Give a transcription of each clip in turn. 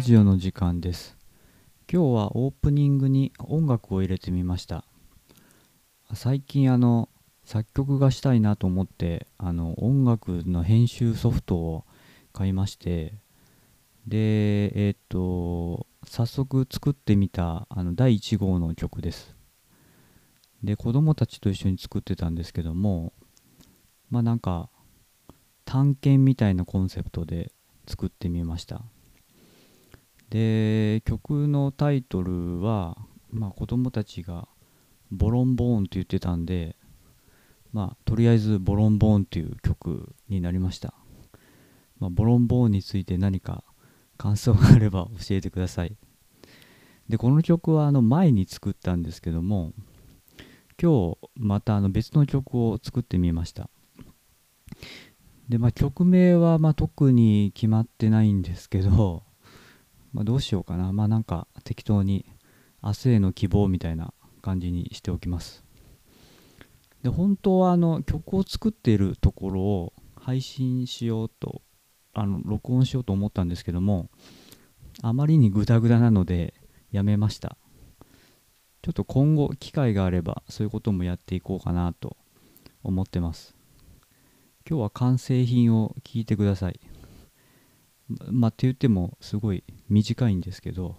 ジオの時間です。今日はオープニングに音楽を入れてみました。最近あの作曲がしたいなと思ってあの音楽の編集ソフトを買いましてでえっ、と早速作ってみたあの第1号の曲です。で子供たちと一緒に作ってたんですけどもまあなんか探検みたいなコンセプトで作ってみました。で曲のタイトルは、まあ、子供たちがボロンボーンって言ってたんでまあとりあえずボロンボーンっていう曲になりました、まあ、ボロンボーンについて何か感想があれば教えてください。でこの曲はあの前に作ったんですけども今日またあの別の曲を作ってみました。でまあ曲名はま特に決まってないんですけどまあ、どうしようかな。まあなんか適当に明日への希望みたいな感じにしておきます。で、本当はあの曲を作っているところを配信しようと、あの録音しようと思ったんですけども、あまりにグダグダなのでやめました。ちょっと今後機会があればそういうこともやっていこうかなと思ってます。今日は完成品を聞いてください。まあって言ってもすごい短いんですけど。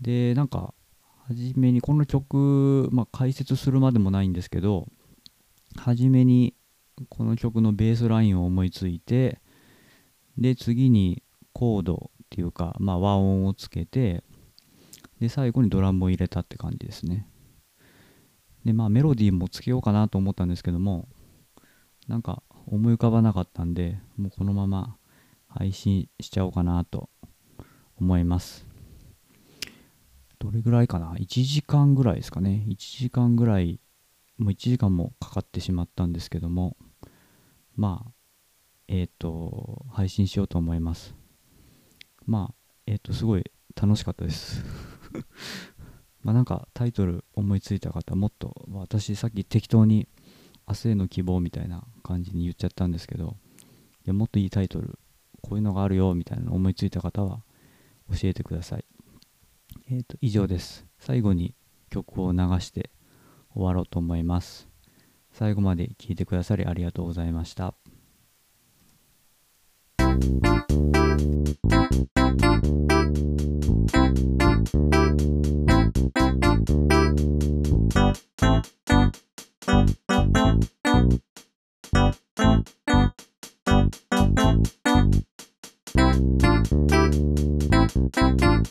でなんか初めにこの曲、まあ、解説するまでもないんですけど初めにこの曲のベースラインを思いついてで次にコードっていうか、まあ、和音をつけてで最後にドラムを入れたって感じですね。でまあメロディーもつけようかなと思ったんですけどもなんか思い浮かばなかったんでもうこのまま配信しちゃおうかなと思います。どれぐらいかな ?1 時間ぐらいですかね。1時間ぐらい、もう1時間もかかってしまったんですけども、まあ、えっ、ー、と、配信しようと思います。まあ、えっ、ー、と、すごい楽しかったです。まあなんかタイトル思いついた方、もっと、私さっき適当に明日への希望みたいな感じに言っちゃったんですけど、いやもっといいタイトルこういうのがあるよみたいなの思いついた方は教えてください。えっ、ー、と、以上です。最後に曲を流して終わろうと思います。最後まで聴いてくださりありがとうございました。Música